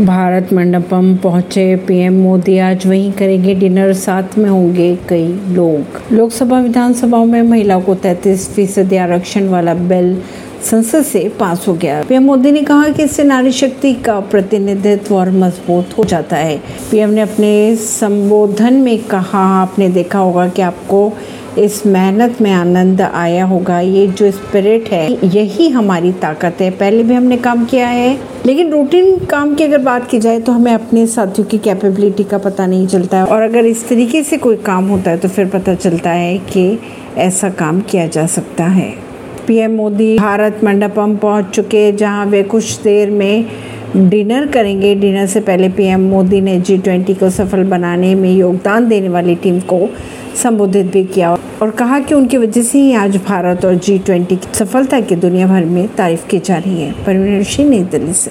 भारत मंडपम पहुँचे पीएम मोदी। आज वहीं करेंगे डिनर, साथ में होंगे कई लोग। लोकसभा विधानसभाओं में महिलाओं को 33 फ़ीसदी आरक्षण वाला बिल संसद से पास हो गया। पीएम मोदी ने कहा कि इससे नारी शक्ति का प्रतिनिधित्व और मज़बूत हो जाता है। पीएम ने अपने संबोधन में कहा, आपने देखा होगा कि आपको इस मेहनत में आनंद आया होगा। ये जो स्पिरिट है, यही हमारी ताकत है। पहले भी हमने काम किया है। लेकिन रूटीन काम की अगर बात की जाए तो हमें अपने साथियों की कैपेबिलिटी का पता नहीं चलता है। और अगर इस तरीके से कोई काम होता है तो फिर पता चलता है कि ऐसा काम किया जा सकता है। पीएम मोदी भारत मंडपम पहुँच चुके जहाँ वे कुछ देर में डिनर करेंगे। डिनर से पहले पीएम मोदी ने जी ट्वेंटी को सफल बनाने में योगदान देने वाली टीम को संबोधित भी किया और कहा कि उनकी वजह से ही आज भारत और जी ट्वेंटी की सफलता की दुनिया भर में तारीफ़ की जा रही है। परवीन सिंह, नई दिल्ली से।